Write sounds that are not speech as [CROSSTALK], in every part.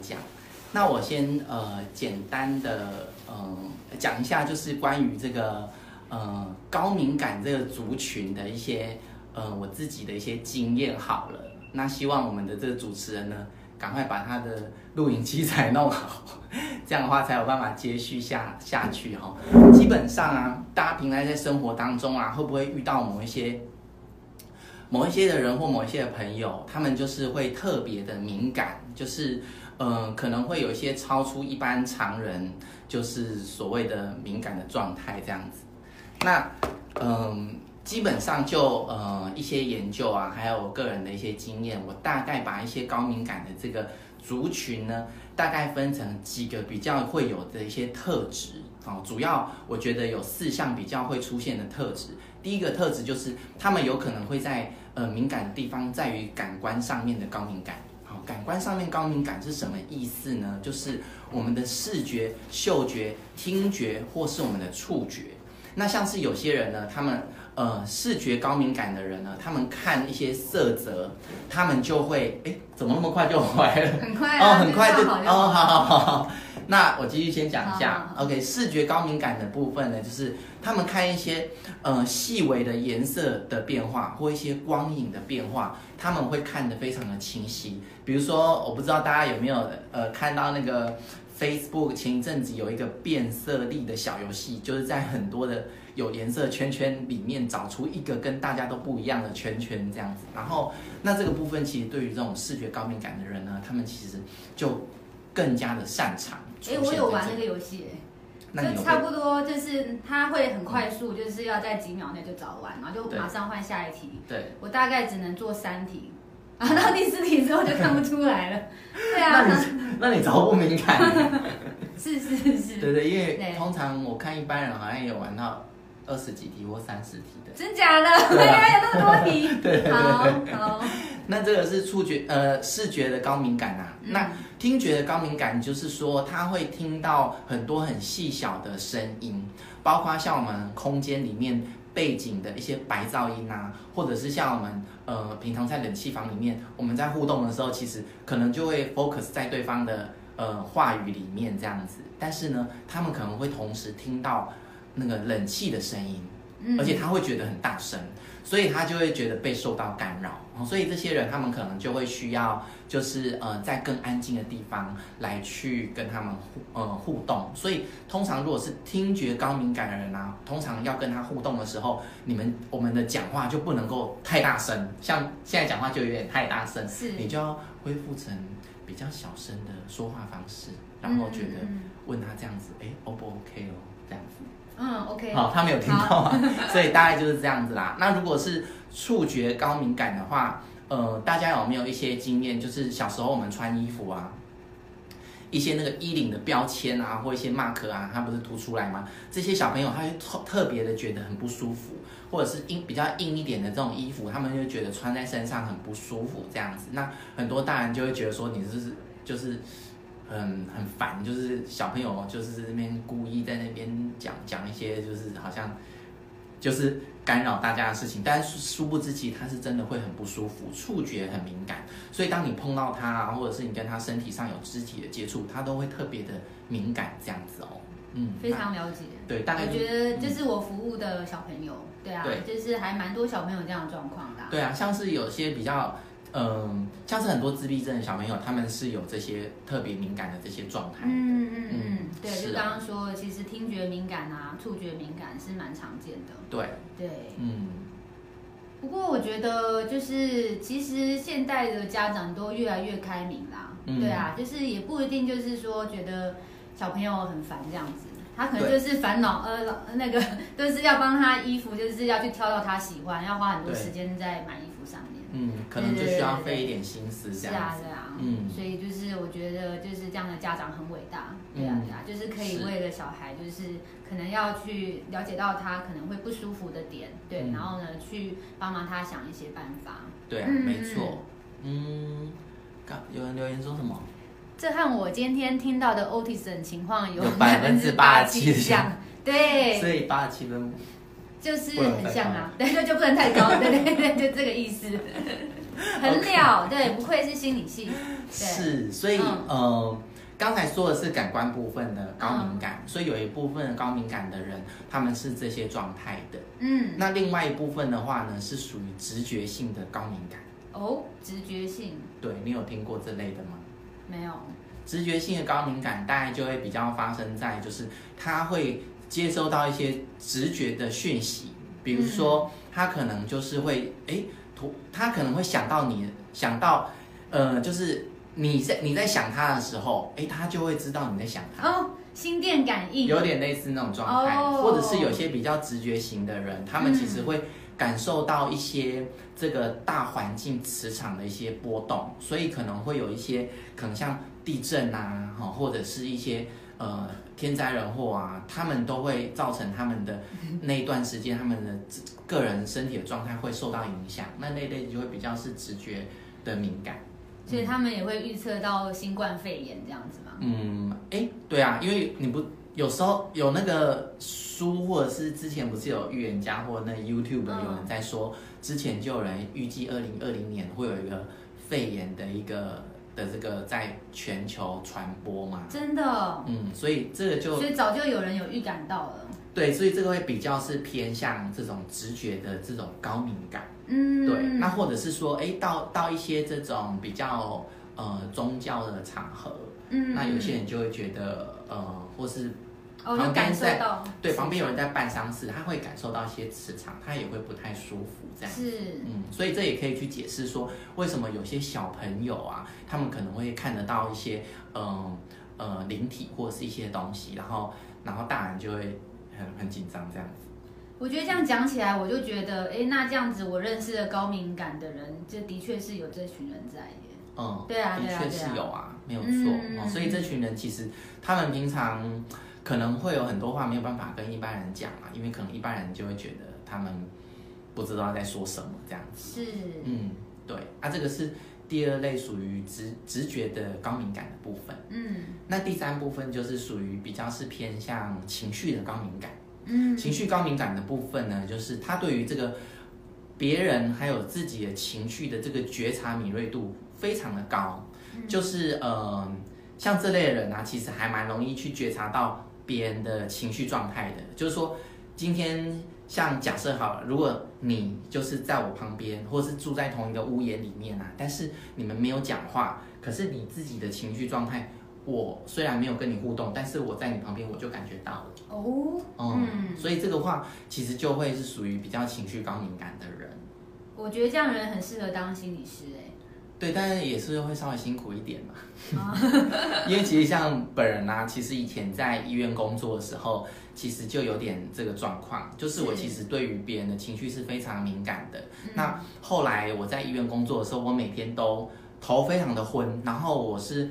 讲。那我先呃简单的嗯、呃、讲一下，就是关于这个呃高敏感这个族群的一些呃我自己的一些经验好了。那希望我们的这个主持人呢，赶快把他的录影器材弄好，[LAUGHS] 这样的话才有办法接续下下去哈。基本上啊，大家平常在生活当中啊，会不会遇到某一些某一些的人或某一些的朋友，他们就是会特别的敏感，就是。嗯、可能会有一些超出一般常人，就是所谓的敏感的状态这样子。那嗯、基本上就呃一些研究啊，还有我个人的一些经验，我大概把一些高敏感的这个族群呢，大概分成几个比较会有的一些特质啊、哦。主要我觉得有四项比较会出现的特质。第一个特质就是他们有可能会在呃敏感的地方在于感官上面的高敏感。感官上面高敏感是什么意思呢？就是我们的视觉、嗅觉、听觉，或是我们的触觉。那像是有些人呢，他们呃视觉高敏感的人呢，他们看一些色泽，他们就会哎，怎么那么快就坏了？很快、啊、哦，很快就，就哦，好好好好。那我继续先讲一下，OK，视觉高敏感的部分呢，就是他们看一些呃细微的颜色的变化或一些光影的变化，他们会看得非常的清晰。比如说，我不知道大家有没有呃看到那个 Facebook 前一阵子有一个变色力的小游戏，就是在很多的有颜色圈圈里面找出一个跟大家都不一样的圈圈这样子。然后，那这个部分其实对于这种视觉高敏感的人呢，他们其实就更加的擅长。哎、欸，我有玩那个游戏，哎，就差不多就是他会很快速，就是要在几秒内就找完，然后就马上换下一题。对，我大概只能做三题，然后到第四题之后就看不出来了。对啊，那你那你超不敏感。[LAUGHS] 是是是，对对，因为通常我看一般人好像也有玩到二十几题或三十题的。真假的？[LAUGHS] 原来、啊、有那么多题。[LAUGHS] 对对对。好。好那这个是触觉呃视觉的高敏感啊，嗯、那听觉的高敏感就是说他会听到很多很细小的声音，包括像我们空间里面背景的一些白噪音啊，或者是像我们呃平常在冷气房里面我们在互动的时候，其实可能就会 focus 在对方的呃话语里面这样子，但是呢，他们可能会同时听到那个冷气的声音，而且他会觉得很大声。所以他就会觉得被受到干扰，所以这些人他们可能就会需要，就是呃在更安静的地方来去跟他们互呃互动。所以通常如果是听觉高敏感的人啊，通常要跟他互动的时候，你们我们的讲话就不能够太大声，像现在讲话就有点太大声，是你就要恢复成比较小声的说话方式，然后觉得问他这样子，哎，O 不 OK 哦，这样子。嗯，OK。好，他没有听到啊，[LAUGHS] [LAUGHS] 所以大概就是这样子啦。那如果是触觉高敏感的话，呃，大家有没有一些经验？就是小时候我们穿衣服啊，一些那个衣领的标签啊，或一些 mark 啊，它不是凸出来吗？这些小朋友他会特特别的觉得很不舒服，或者是硬比较硬一点的这种衣服，他们就觉得穿在身上很不舒服这样子。那很多大人就会觉得说，你是就是。很很烦，就是小朋友就是那边故意在那边讲讲一些，就是好像就是干扰大家的事情，但是殊不知其实他是真的会很不舒服，触觉很敏感，所以当你碰到他，或者是你跟他身体上有肢体的接触，他都会特别的敏感这样子哦。嗯，非常了解。对，大概我觉得就是我服务的小朋友，嗯、对啊，对，就是还蛮多小朋友这样的状况的。对啊，像是有些比较。嗯，像是很多自闭症的小朋友，他们是有这些特别敏感的这些状态。嗯嗯嗯，对，就刚刚说，其实听觉敏感啊，触觉敏感是蛮常见的。对对，嗯。不过我觉得，就是其实现在的家长都越来越开明啦。嗯、对啊，就是也不一定就是说觉得小朋友很烦这样子，他可能就是烦恼呃那个 [LAUGHS] 都是要帮他衣服，就是要去挑到他喜欢，要花很多时间在买衣服上面。嗯，可能就需要费一点心思这样子。是啊，对啊。嗯，所以就是我觉得就是这样的家长很伟大。对啊，对啊，就是可以为了小孩，就是可能要去了解到他可能会不舒服的点，对，然后呢去帮忙他想一些办法。对啊，没错。嗯，刚有人留言说什么？这和我今天听到的 autism 情况有百分之八十七像。对。所以八十七分。就是很像啊，[LAUGHS] 对，就就不能太高，对对对，就这个意思。[LAUGHS] 很了，对，不愧是心理系。是，所以嗯。呃刚才说的是感官部分的高敏感，嗯、所以有一部分高敏感的人，他们是这些状态的。嗯，那另外一部分的话呢，是属于直觉性的高敏感。哦，直觉性。对，你有听过这类的吗？没有。直觉性的高敏感大概就会比较发生在，就是他会接收到一些直觉的讯息，比如说他可能就是会，哎，他可能会想到你，想到，呃，就是。你在你在想他的时候，哎，他就会知道你在想他。哦，心电感应，有点类似那种状态，哦、或者是有些比较直觉型的人，他们其实会感受到一些这个大环境磁场的一些波动，所以可能会有一些可能像地震啊，哈，或者是一些呃天灾人祸啊，他们都会造成他们的 [LAUGHS] 那一段时间，他们的个人身体的状态会受到影响。那那类就会比较是直觉的敏感。所以他们也会预测到新冠肺炎这样子吗？嗯，哎，对啊，因为你不有时候有那个书，或者是之前不是有预言家或那 YouTube 有人在说，之前就有人预计二零二零年会有一个肺炎的一个的这个在全球传播嘛？真的？嗯，所以这个就所以早就有人有预感到了。对，所以这个会比较是偏向这种直觉的这种高敏感。嗯，对，那或者是说，哎，到到一些这种比较呃宗教的场合，嗯，那有些人就会觉得呃，或是旁边在、哦、对旁边有人在办丧事，他会感受到一些磁场，他也会不太舒服这样。是，嗯，所以这也可以去解释说，为什么有些小朋友啊，他们可能会看得到一些嗯呃，呃灵体或者是一些东西，然后然后大人就会很很紧张这样子。我觉得这样讲起来，我就觉得，哎，那这样子我认识的高敏感的人，就的确是有这群人在耶。嗯，对啊，的确是有啊，没有错。嗯，所以这群人其实他们平常可能会有很多话没有办法跟一般人讲啊，因为可能一般人就会觉得他们不知道在说什么这样子。是。嗯，对。啊，这个是第二类属于直直觉的高敏感的部分。嗯。那第三部分就是属于比较是偏向情绪的高敏感。嗯，情绪高敏感的部分呢，就是他对于这个别人还有自己的情绪的这个觉察敏锐度非常的高，就是呃，像这类的人啊，其实还蛮容易去觉察到别人的情绪状态的。就是说，今天像假设好了，如果你就是在我旁边，或是住在同一个屋檐里面啊，但是你们没有讲话，可是你自己的情绪状态。我虽然没有跟你互动，但是我在你旁边，我就感觉到了。哦，嗯，所以这个话其实就会是属于比较情绪高敏感的人。我觉得这样的人很适合当心理师，哎。对，但是也是会稍微辛苦一点嘛。[LAUGHS] 因为其实像本人啊，其实以前在医院工作的时候，其实就有点这个状况，就是我其实对于别人的情绪是非常敏感的。那后来我在医院工作的时候，我每天都头非常的昏，然后我是。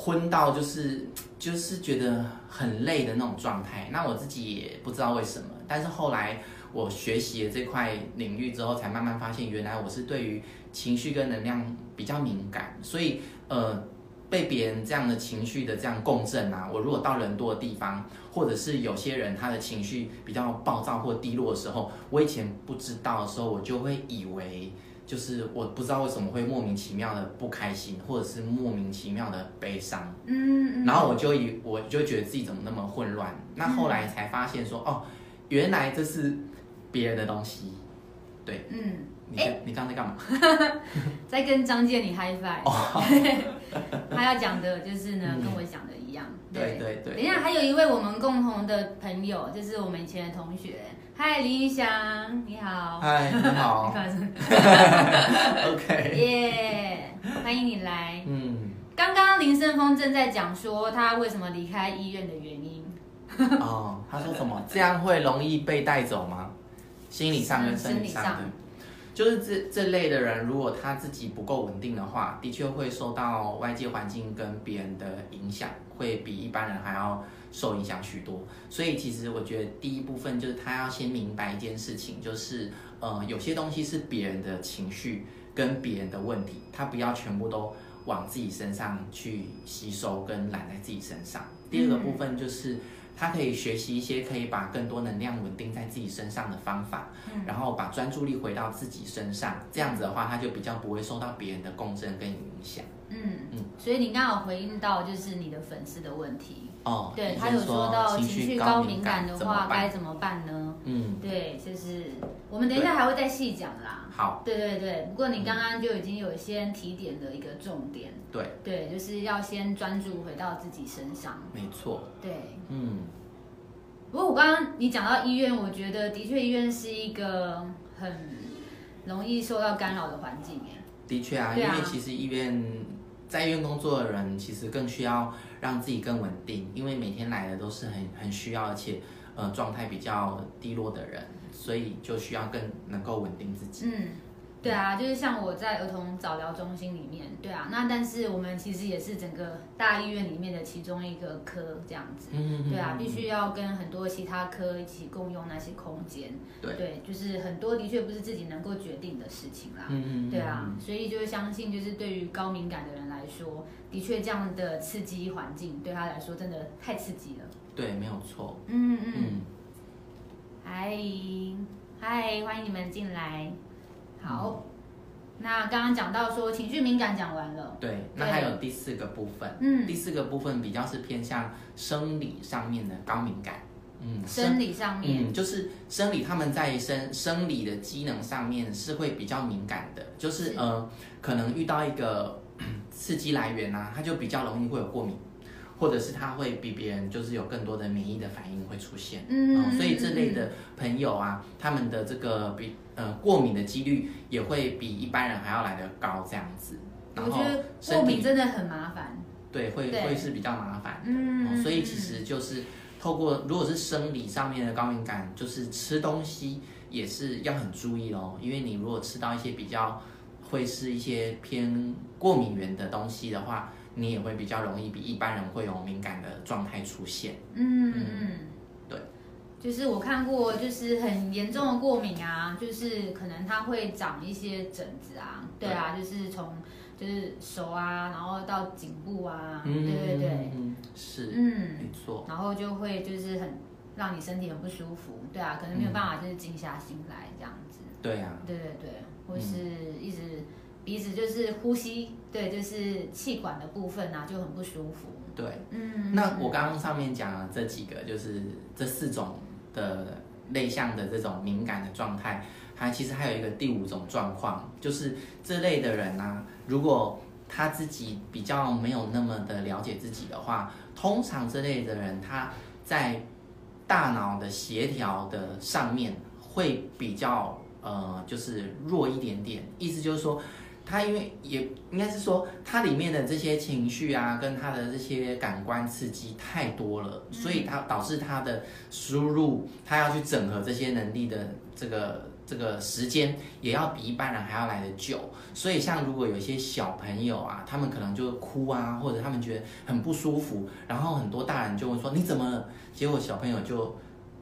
昏到就是就是觉得很累的那种状态，那我自己也不知道为什么，但是后来我学习了这块领域之后，才慢慢发现原来我是对于情绪跟能量比较敏感，所以呃被别人这样的情绪的这样共振啊，我如果到人多的地方，或者是有些人他的情绪比较暴躁或低落的时候，我以前不知道的时候，我就会以为。就是我不知道为什么会莫名其妙的不开心，或者是莫名其妙的悲伤，嗯，然后我就以我就觉得自己怎么那么混乱，那后来才发现说，哦，原来这是别人的东西，对，嗯，你你刚才在干嘛？[LAUGHS] 在跟张健你 high five，[LAUGHS] 他要讲的就是呢，跟我讲的一样，对对对。等一下，还有一位我们共同的朋友，就是我们以前的同学。嗨，林玉祥，你好。嗨，你好。[LAUGHS] OK。耶，欢迎你来。嗯。刚刚林胜峰正在讲说他为什么离开医院的原因。哦，他说什么？这样会容易被带走吗？心理上跟生理上的。就是这这类的人，如果他自己不够稳定的话，的确会受到外界环境跟别人的影响，会比一般人还要。受影响许多，所以其实我觉得第一部分就是他要先明白一件事情，就是呃有些东西是别人的情绪跟别人的问题，他不要全部都往自己身上去吸收跟揽在自己身上。第二个部分就是他可以学习一些可以把更多能量稳定在自己身上的方法，嗯，然后把专注力回到自己身上，这样子的话，他就比较不会受到别人的共振跟影响。嗯。嗯，所以你刚好回应到就是你的粉丝的问题哦，对，他有说到情绪高敏感的话该怎么办呢？嗯，对，就是我们等一下还会再细讲啦。好，对对对，不过你刚刚就已经有先提点的一个重点，对对，就是要先专注回到自己身上。没错，对，嗯。不过我刚刚你讲到医院，我觉得的确医院是一个很容易受到干扰的环境耶。的确啊，因为其实医院在医院工作的人，其实更需要让自己更稳定，因为每天来的都是很很需要，而且呃状态比较低落的人，所以就需要更能够稳定自己。嗯。对啊，就是像我在儿童早疗中心里面，对啊，那但是我们其实也是整个大医院里面的其中一个科这样子，对啊，必须要跟很多其他科一起共用那些空间，对，对，就是很多的确不是自己能够决定的事情啦，嗯嗯对啊，所以就相信就是对于高敏感的人来说，的确这样的刺激环境对他来说真的太刺激了，对，没有错，嗯嗯，嗨嗨，欢迎你们进来。好，那刚刚讲到说情绪敏感讲完了，对，那还有第四个部分，嗯，第四个部分比较是偏向生理上面的高敏感，嗯，生理上面，嗯，就是生理他们在生生理的机能上面是会比较敏感的，就是，是。呃，可能遇到一个刺激来源啊，他就比较容易会有过敏。或者是他会比别人就是有更多的免疫的反应会出现，嗯，嗯，所以这类的朋友啊，他们的这个比呃过敏的几率也会比一般人还要来得高，这样子。然后我觉得过敏真的很麻烦，对，会会是比较麻烦，嗯，所以其实就是透过如果是生理上面的高敏感，就是吃东西也是要很注意哦，因为你如果吃到一些比较会是一些偏过敏源的东西的话。你也会比较容易比一般人会有敏感的状态出现。嗯嗯，对，就是我看过，就是很严重的过敏啊，就是可能它会长一些疹子啊，对啊，对。就是从就是手啊，然后到颈部啊，嗯、对对对，嗯，是，嗯，没错，然后就会就是很让你身体很不舒服，对啊，可能没有办法就是静下心来这样子。对啊，对对对，或是一直。鼻子就是呼吸，对，就是气管的部分啊，就很不舒服。对，嗯。那我刚刚上面讲了这几个，就是这四种的类项的这种敏感的状态，还其实还有一个第五种状况，就是这类的人啊，如果他自己比较没有那么的了解自己的话，通常这类的人他在大脑的协调的上面会比较呃，就是弱一点点，意思就是说。他因为也应该是说，他里面的这些情绪啊，跟他的这些感官刺激太多了，所以他导致他的输入，他要去整合这些能力的这个这个时间，也要比一般人还要来得久。所以像如果有一些小朋友啊，他们可能就哭啊，或者他们觉得很不舒服，然后很多大人就会说你怎么了？结果小朋友就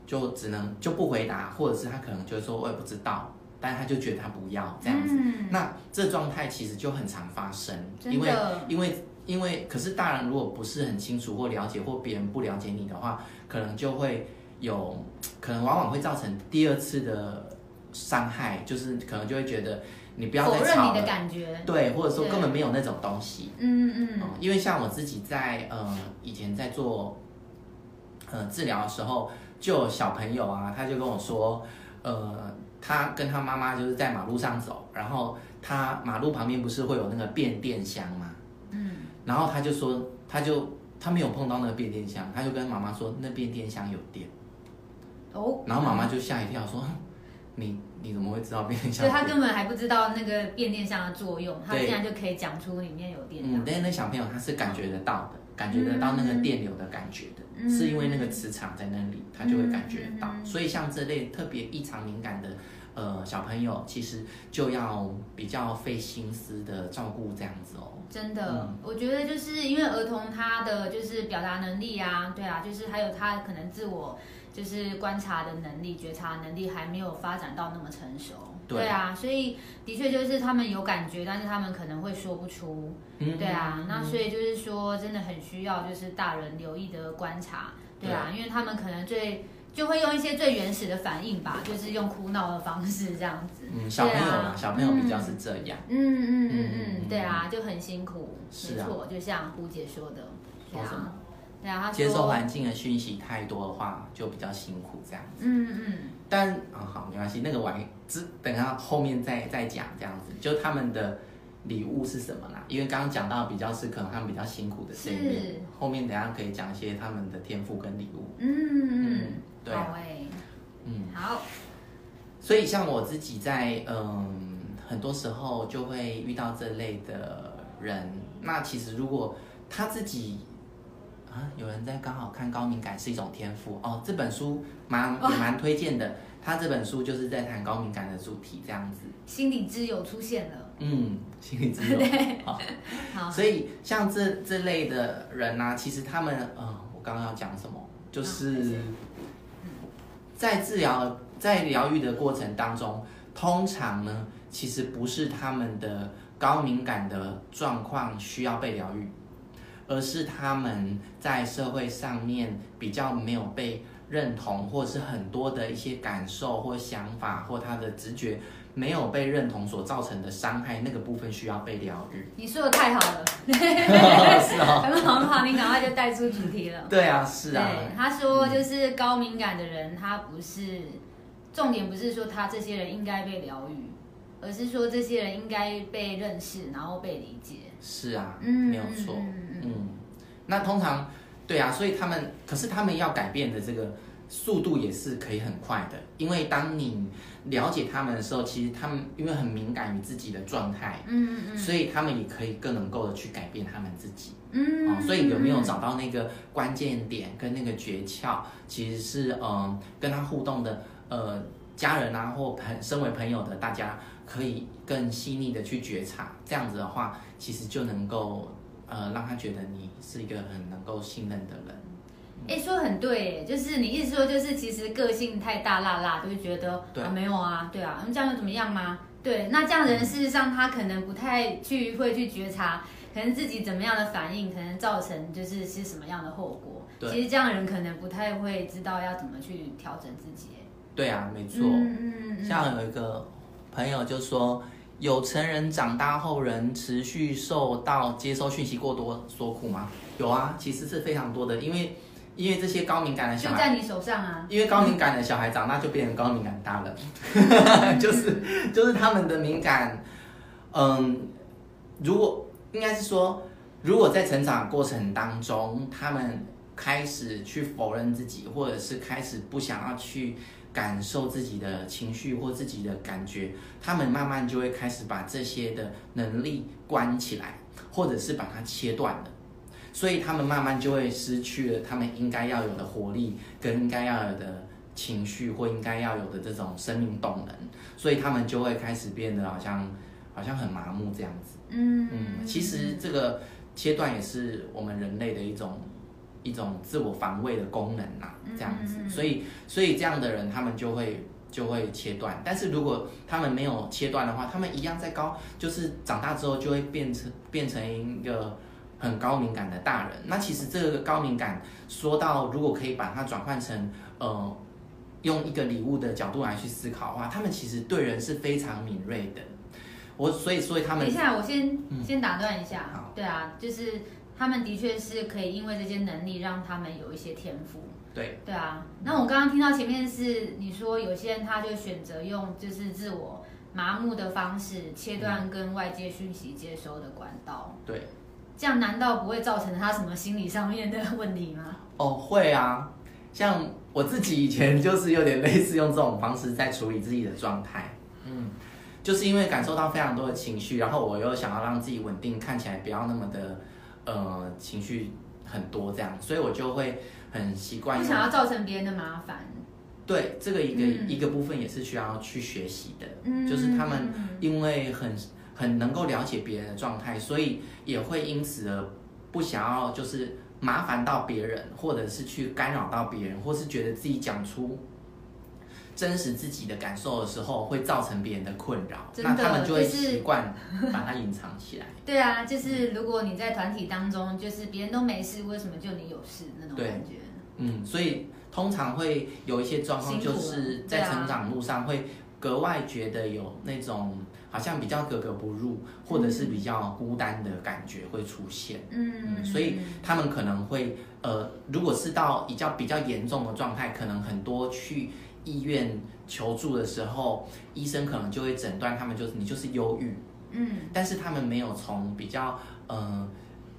就只能就不回答，或者是他可能就会说我也不知道。但他就觉得他不要这样子，嗯、那这状态其实就很常发生，因为因为因为，可是大人如果不是很清楚或了解，或别人不了解你的话，可能就会有，可能往往会造成第二次的伤害，就是可能就会觉得你不要再吵了，你的感觉，对，或者说根本没有那种东西，嗯嗯。嗯，因为像我自己在呃以前在做呃治疗的时候，就有小朋友啊，他就跟我说，呃。他跟他妈妈就是在马路上走，然后他马路旁边不是会有那个变电箱吗？嗯，然后他就说，他就他没有碰到那个变电箱，他就跟妈妈说那变电箱有电。哦，然后妈妈就吓一跳，说：“ [LAUGHS] 你你怎么会知道变电箱？”所以他根本还不知道那个变电箱的作用，他竟然就可以讲出里面有电。嗯，但是那小朋友他是感觉得到的，感觉得到那个电流的感觉的，嗯、是因为那个磁场在那里，他就会感觉得到。嗯、所以像这类特别异常敏感的。呃，小朋友其实就要比较费心思的照顾这样子哦。真的，嗯、我觉得就是因为儿童他的就是表达能力啊，对啊，就是还有他可能自我就是观察的能力、觉察能力还没有发展到那么成熟。对，啊，所以的确就是他们有感觉，但是他们可能会说不出。嗯，对啊，嗯、那所以就是说真的很需要就是大人留意的观察。对啊，因为他们可能最就会用一些最原始的反应吧，就是用哭闹的方式这样子。嗯，小朋友嘛，小朋友比较是这样。嗯嗯嗯嗯，对啊，就很辛苦，是啊，没错，就像胡姐说的，对啊。对啊，他接受环境的讯息太多的话，就比较辛苦这样子。嗯嗯。但啊，好，没关系，那个玩之等下后面再再讲这样子。就他们的礼物是什么啦？因为刚刚讲到比较是可能他们比较辛苦的这一面，后面等下可以讲一些他们的天赋跟礼物。嗯嗯，对。好欸。嗯，好。所以像我自己在嗯，很多时候就会遇到这类的人。那其实如果他自己。啊，有人在刚好看高敏感是一种天赋哦，这本书蛮也蛮推荐的。他这本书就是在谈高敏感的主题，这样子。心理之友出现了。嗯，心理之友。[LAUGHS] 对。好。好。所以像这这类的人呢、啊，其实他们，嗯、呃，我刚刚要讲什么？就是在治疗、在疗愈的过程当中，通常呢，其实不是他们的高敏感的状况需要被疗愈。而是他们在社会上面比较没有被认同，或是很多的一些感受或想法或他的直觉没有被认同所造成的伤害，那个部分需要被疗愈。你说的太好了，[LAUGHS] 是哦，[LAUGHS] 很好很好，你赶快就带出主题了。对啊，是啊。对，他说就是高敏感的人，他不是重点，不是说他这些人应该被疗愈，而是说这些人应该被认识，然后被理解。是啊，嗯，没有错。嗯，那通常，对啊，所以他们，可是他们要改变的这个速度也是可以很快的，因为当你了解他们的时候，其实他们因为很敏感于自己的状态，嗯嗯嗯，所以他们也可以更能够的去改变他们自己，嗯，哦，所以有没有找到那个关键点跟那个诀窍，其实是嗯、呃，跟他互动的呃家人啊或朋身为朋友的大家，可以更细腻的去觉察，这样子的话，其实就能够。呃，让他觉得你是一个很能够信任的人。哎、欸，说很对，就是你意思说，就是其实个性太大辣辣，就会觉得对啊没有啊，对啊，那这样又怎么样吗？对，那这样的人事实上他可能不太去会去觉察，可能自己怎么样的反应，可能造成就是是什么样的后果。对，其实这样的人可能不太会知道要怎么去调整自己。对啊，没错。嗯嗯嗯。像有一个朋友就说。有成人长大后仍持续受到接收讯息过多所苦吗？有啊，其实是非常多的，因为因为这些高敏感的小孩就在你手上啊，因为高敏感的小孩长大就变成高敏感大人，[LAUGHS] 就是就是他们的敏感，嗯，如果应该是说，如果在成长过程当中，他们开始去否认自己，或者是开始不想要去。感受自己的情绪或自己的感觉，他们慢慢就会开始把这些的能力关起来，或者是把它切断了，所以他们慢慢就会失去了他们应该要有的活力，跟应该要有的情绪或应该要有的这种生命动能，所以他们就会开始变得好像好像很麻木这样子。嗯嗯，其实这个切断也是我们人类的一种。一种自我防卫的功能呐、啊，这样子，所以所以这样的人他们就会就会切断，但是如果他们没有切断的话，他们一样在高，就是长大之后就会变成变成一个很高敏感的大人。那其实这个高敏感说到，如果可以把它转换成呃用一个礼物的角度来去思考的话，他们其实对人是非常敏锐的。我所以所以他们等一下，我先、嗯、先打断一下，好，对啊，就是。他们的确是可以因为这些能力让他们有一些天赋。对。对啊，那我刚刚听到前面是你说有些人他就选择用就是自我麻木的方式切断跟外界讯息接收的管道。对。这样难道不会造成他什么心理上面的问题吗？哦，会啊。像我自己以前就是有点类似用这种方式在处理自己的状态。嗯。就是因为感受到非常多的情绪，然后我又想要让自己稳定，看起来不要那么的。呃，情绪很多这样，所以我就会很习惯。不想要造成别人的麻烦。对，这个一个、嗯、一个部分也是需要去学习的，嗯、就是他们因为很很能够了解别人的状态，所以也会因此而不想要就是麻烦到别人，或者是去干扰到别人，或是觉得自己讲出。真实自己的感受的时候，会造成别人的困扰，那他们就会习惯把它隐藏起来。[LAUGHS] 对啊，就是如果你在团体当中，就是别人都没事，为什么就你有事那种感觉？嗯，所以通常会有一些状况，就是在成长路上会格外觉得有那种好像比较格格不入，或者是比较孤单的感觉会出现。嗯，嗯，所以他们可能会呃，如果是到比较比较严重的状态，可能很多去医院求助的时候，医生可能就会诊断他们就是你就是忧郁。嗯，但是他们没有从比较呃。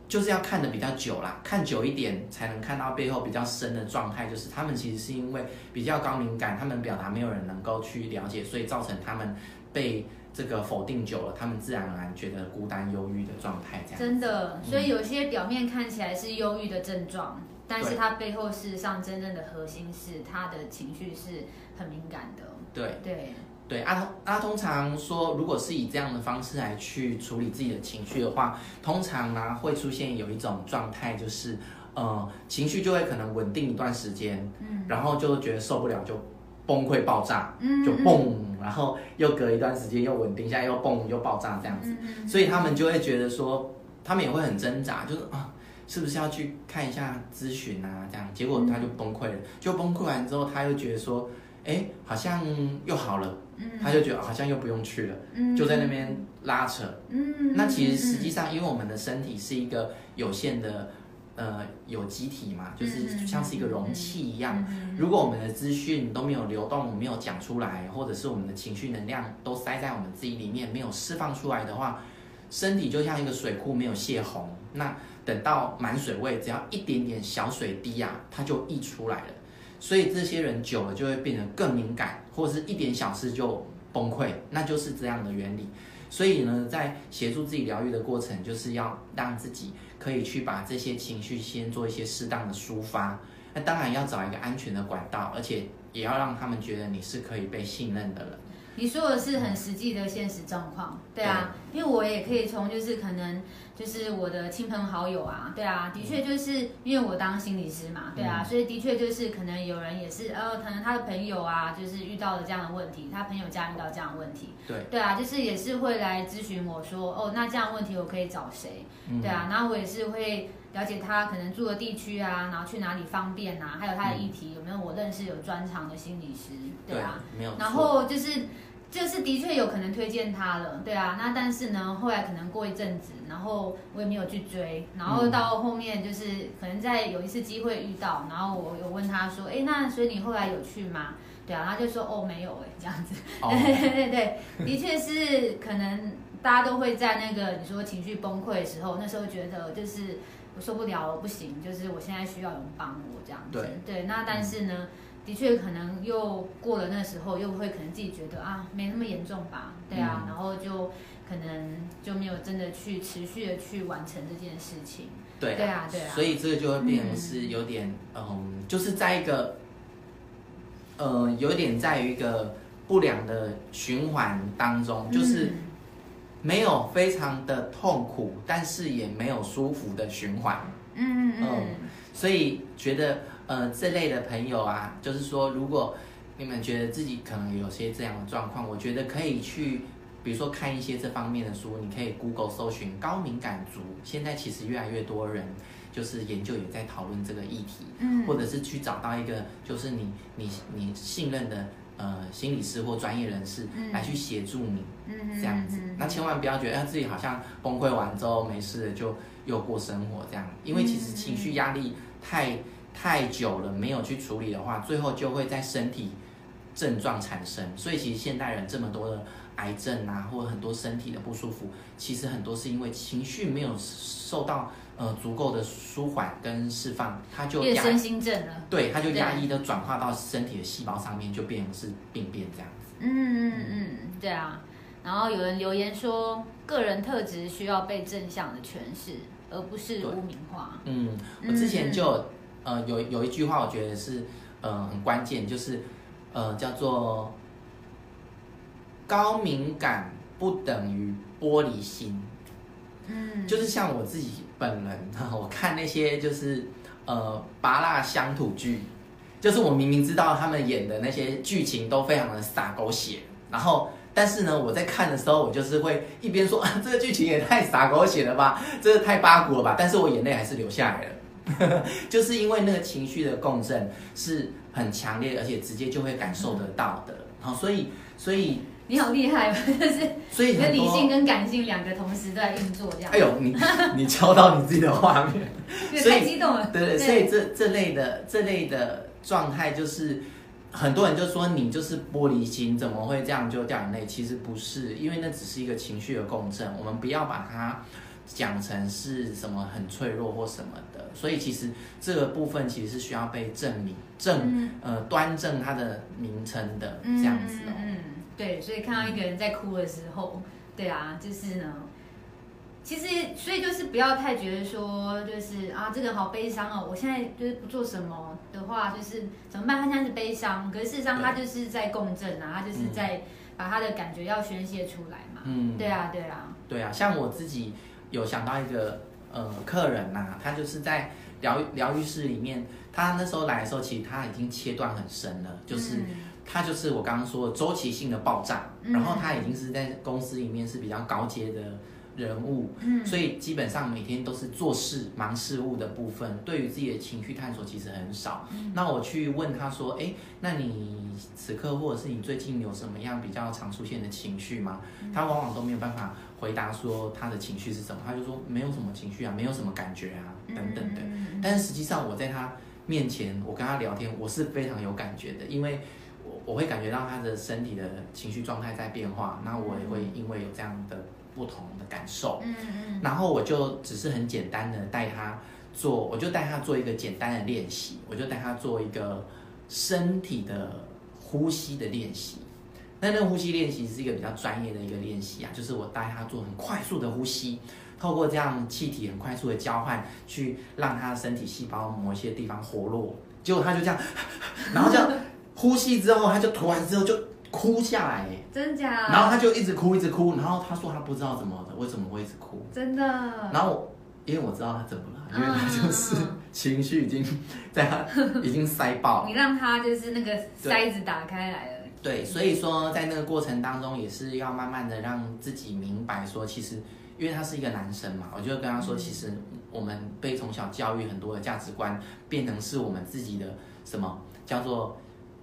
就是要看的比较久啦，看久一点才能看到背后比较深的状态。就是他们其实是因为比较高敏感，他们表达没有人能够去了解，所以造成他们被这个否定久了，他们自然而然觉得孤单、忧郁的状态。这样真的，所以有些表面看起来是忧郁的症状，嗯、但是他背后事实上真正的核心是他的情绪是很敏感的。对。对。对，阿通阿通常说，如果是以这样的方式来去处理自己的情绪的话，通常呢会出现有一种状态，就是呃情绪就会可能稳定一段时间，嗯，然后就觉得受不了就崩溃爆炸，嗯，就嘣，然后又隔一段时间又稳定下来，又嘣又爆炸这样子，所以他们就会觉得说，他们也会很挣扎，就是啊是不是要去看一下咨询啊这样，结果他就崩溃了，就崩溃完之后他又觉得说，哎好像又好了。他就觉得好像又不用去了，嗯、就在那边拉扯。嗯、那其实实际上，因为我们的身体是一个有限的，呃，有机体嘛，就是像是一个容器一样。如果我们的资讯都没有流动，没有讲出来，或者是我们的情绪能量都塞在我们自己里面，没有释放出来的话，身体就像一个水库没有泄洪。那等到满水位，只要一点点小水滴啊，它就溢出来了。所以这些人久了就会变得更敏感，或者是一点小事就崩溃，那就是这样的原理。所以呢，在协助自己疗愈的过程，就是要让自己可以去把这些情绪先做一些适当的抒发。那当然要找一个安全的管道，而且也要让他们觉得你是可以被信任的人。你说的是很实际的现实状况，对啊，对，因为我也可以从就是可能就是我的亲朋好友啊，对啊，的确就是因为我当心理师嘛，对啊，所以的确就是可能有人也是呃，可能他的朋友啊，就是遇到了这样的问题，他朋友家遇到这样的问题，对，对啊，就是也是会来咨询我说，哦，那这样的问题我可以找谁？对啊，然后我也是会了解他可能住的地区啊，然后去哪里方便啊，还有他的议题有没有我认识有专长的心理师，对啊，没有，然后就是。就是的确有可能推荐他了，对啊，那但是呢，后来可能过一阵子，然后我也没有去追，然后到后面就是可能在有一次机会遇到，然后我有问他说，哎，那所以你后来有去吗？对啊，他就说哦没有哎，这样子，哦、对对对，的确是可能大家都会在那个你说情绪崩溃的时候，那时候觉得就是我受不了了，不行，就是我现在需要有人帮我这样子，对对，那但是呢。嗯的确，可能又过了那时候，又会可能自己觉得啊，没那么严重吧，对啊，嗯、然后就可能就没有真的去持续的去完成这件事情。对啊，对啊，对啊。所以这个就会变成是有点，嗯，嗯，就是在一个，呃，有点在于一个不良的循环当中，就是没有非常的痛苦，但是也没有舒服的循环。嗯嗯，嗯，所以觉得。呃，这类的朋友啊，就是说，如果你们觉得自己可能有些这样的状况，我觉得可以去，比如说看一些这方面的书，你可以 Google 搜寻高敏感族。现在其实越来越多人就是研究也在讨论这个议题，嗯，或者是去找到一个就是你你你信任的呃心理师或专业人士来去协助你，嗯，这样子。那千万不要觉得自己好像崩溃完之后没事了就又过生活这样，因为其实情绪压力太。太久了没有去处理的话，最后就会在身体症状产生。所以其实现代人这么多的癌症啊，或者很多身体的不舒服，其实很多是因为情绪没有受到呃足够的舒缓跟释放，它就变身心症了。对，它就压抑的转化到身体的细胞上面，就变成是病变这样子。嗯嗯嗯，对啊。然后有人留言说，个人特质需要被正向的诠释，而不是污名化。嗯，我之前就。呃，有有一句话，我觉得是，呃，很关键，就是，呃，叫做高敏感不等于玻璃心。嗯，就是像我自己本人，我看那些就是，呃，芭辣乡土剧，就是我明明知道他们演的那些剧情都非常的洒狗血，然后，但是呢，我在看的时候，我就是会一边说，啊，这个剧情也太洒狗血了吧，这个太八股了吧，但是我眼泪还是流下来了。[LAUGHS] 就是因为那个情绪的共振是很强烈，而且直接就会感受得到的。好，所以所以你好厉害，[LAUGHS] 就是所以理性跟感性两个同时在运作这样。哎呦，你 [LAUGHS] 你敲到你自己的画面，太激动了。对对，所以这这类的这类的状态就是。很多人就说你就是玻璃心，怎么会这样就掉眼泪？其实不是，因为那只是一个情绪的共振。我们不要把它讲成是什么很脆弱或什么的。所以其实这个部分其实是需要被证明、正、嗯、呃端正它的名称的这样子哦。嗯，对，所以看到一个人在哭的时候，对啊，就是呢。其实，所以就是不要太觉得说，就是啊，这个好悲伤哦。我现在就是不做什么的话，就是怎么办？他现在是悲伤，可是事实上他就是在共振啊，他就是在把他的感觉要宣泄出来嘛。嗯，对啊，对啊，对啊。像我自己有想到一个呃客人呐、啊，他就是在疗疗愈室里面，他那时候来的时候，其实他已经切断很深了，就是、嗯、他就是我刚刚说的周期性的爆炸，然后他已经是在公司里面是比较高阶的。人物，嗯，所以基本上每天都是做事忙事务的部分，对于自己的情绪探索其实很少。嗯，那我去问他说，哎，那你此刻或者是你最近有什么样比较常出现的情绪吗？嗯，他往往都没有办法回答说他的情绪是什么，他就说没有什么情绪啊，没有什么感觉啊，等等的。但是实际上我在他面前，我跟他聊天，我是非常有感觉的，因为我我会感觉到他的身体的情绪状态在变化，那我也会因为有这样的。不同的感受，嗯嗯，然后我就只是很简单的带他做，我就带他做一个简单的练习，我就带他做一个身体的呼吸的练习。那那个呼吸练习是一个比较专业的一个练习啊，就是我带他做很快速的呼吸，透过这样气体很快速的交换，去让他身体细胞某一些地方活络。结果他就这样，[LAUGHS] 然后这样呼吸之后，他就吐完之后就。哭下来，真假？然后他就一直哭，一直哭。然后他说他不知道怎么的，为什么会一直哭？真的。然后因为我知道他怎么了，因为他就是情绪已经在他已经塞爆。你让他就是那个塞子打开来了。对，所以说在那个过程当中，也是要慢慢的让自己明白说，其实因为他是一个男生嘛，我就跟他说，其实我们被从小教育很多的价值观，变成是我们自己的什么叫做。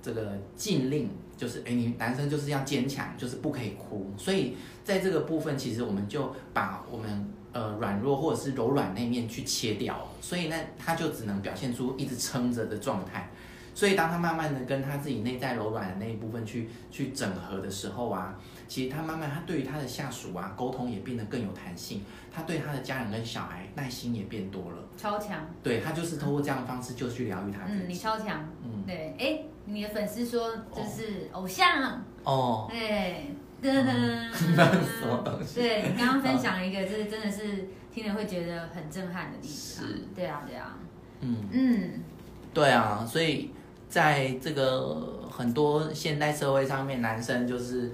这个禁令就是，哎，你男生就是要坚强，就是不可以哭。所以在这个部分，其实我们就把我们呃软弱或者是柔软那面去切掉，所以呢，他就只能表现出一直撑着的状态。所以当他慢慢的跟他自己内在柔软的那一部分去去整合的时候啊，其实他慢慢他对于他的下属啊沟通也变得更有弹性，他对他的家人跟小孩耐心也变多了。超强。对，他就是通过这样的方式就去疗愈他自己。嗯，你超强。嗯，对，哎。你的粉丝说就是偶像哦，对，噔噔，什么东西？对，你刚刚分享一个，就是真的是听了会觉得很震撼的例子。是，对啊，对啊，嗯嗯，对啊，所以在这个很多现代社会上面，男生就是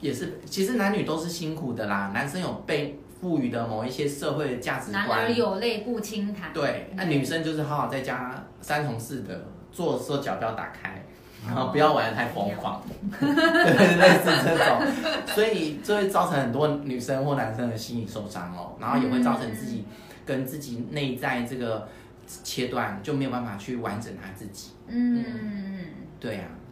也是，其实男女都是辛苦的啦。男生有被赋予的某一些社会的价值观，男儿有泪不轻弹。对，那女生就是好好在家三从四德。做的时候脚不要打开，然后不要玩的太疯狂，[LAUGHS] 对，类似这种，所以就会造成很多女生或男生的心理受伤哦，然后也会造成自己跟自己内在这个切断，就没有办法去完整他自己。嗯。嗯，对呀、啊。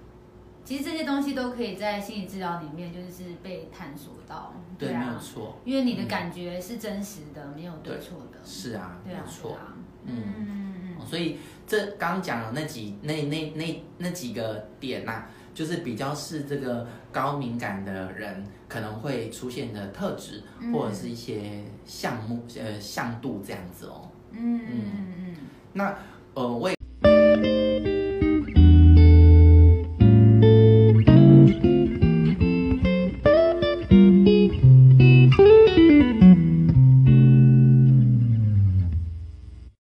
其实这些东西都可以在心理治疗里面就是被探索到，对，没有错，因为你的感觉是真实的，嗯、没有对错的。是啊，对啊，没错。啊。嗯。嗯，所以。这刚刚讲的那几那那那那几个点呐、啊，就是比较是这个高敏感的人可能会出现的特质，嗯、或者是一些项目呃像度这样子哦。嗯嗯嗯。那呃，我也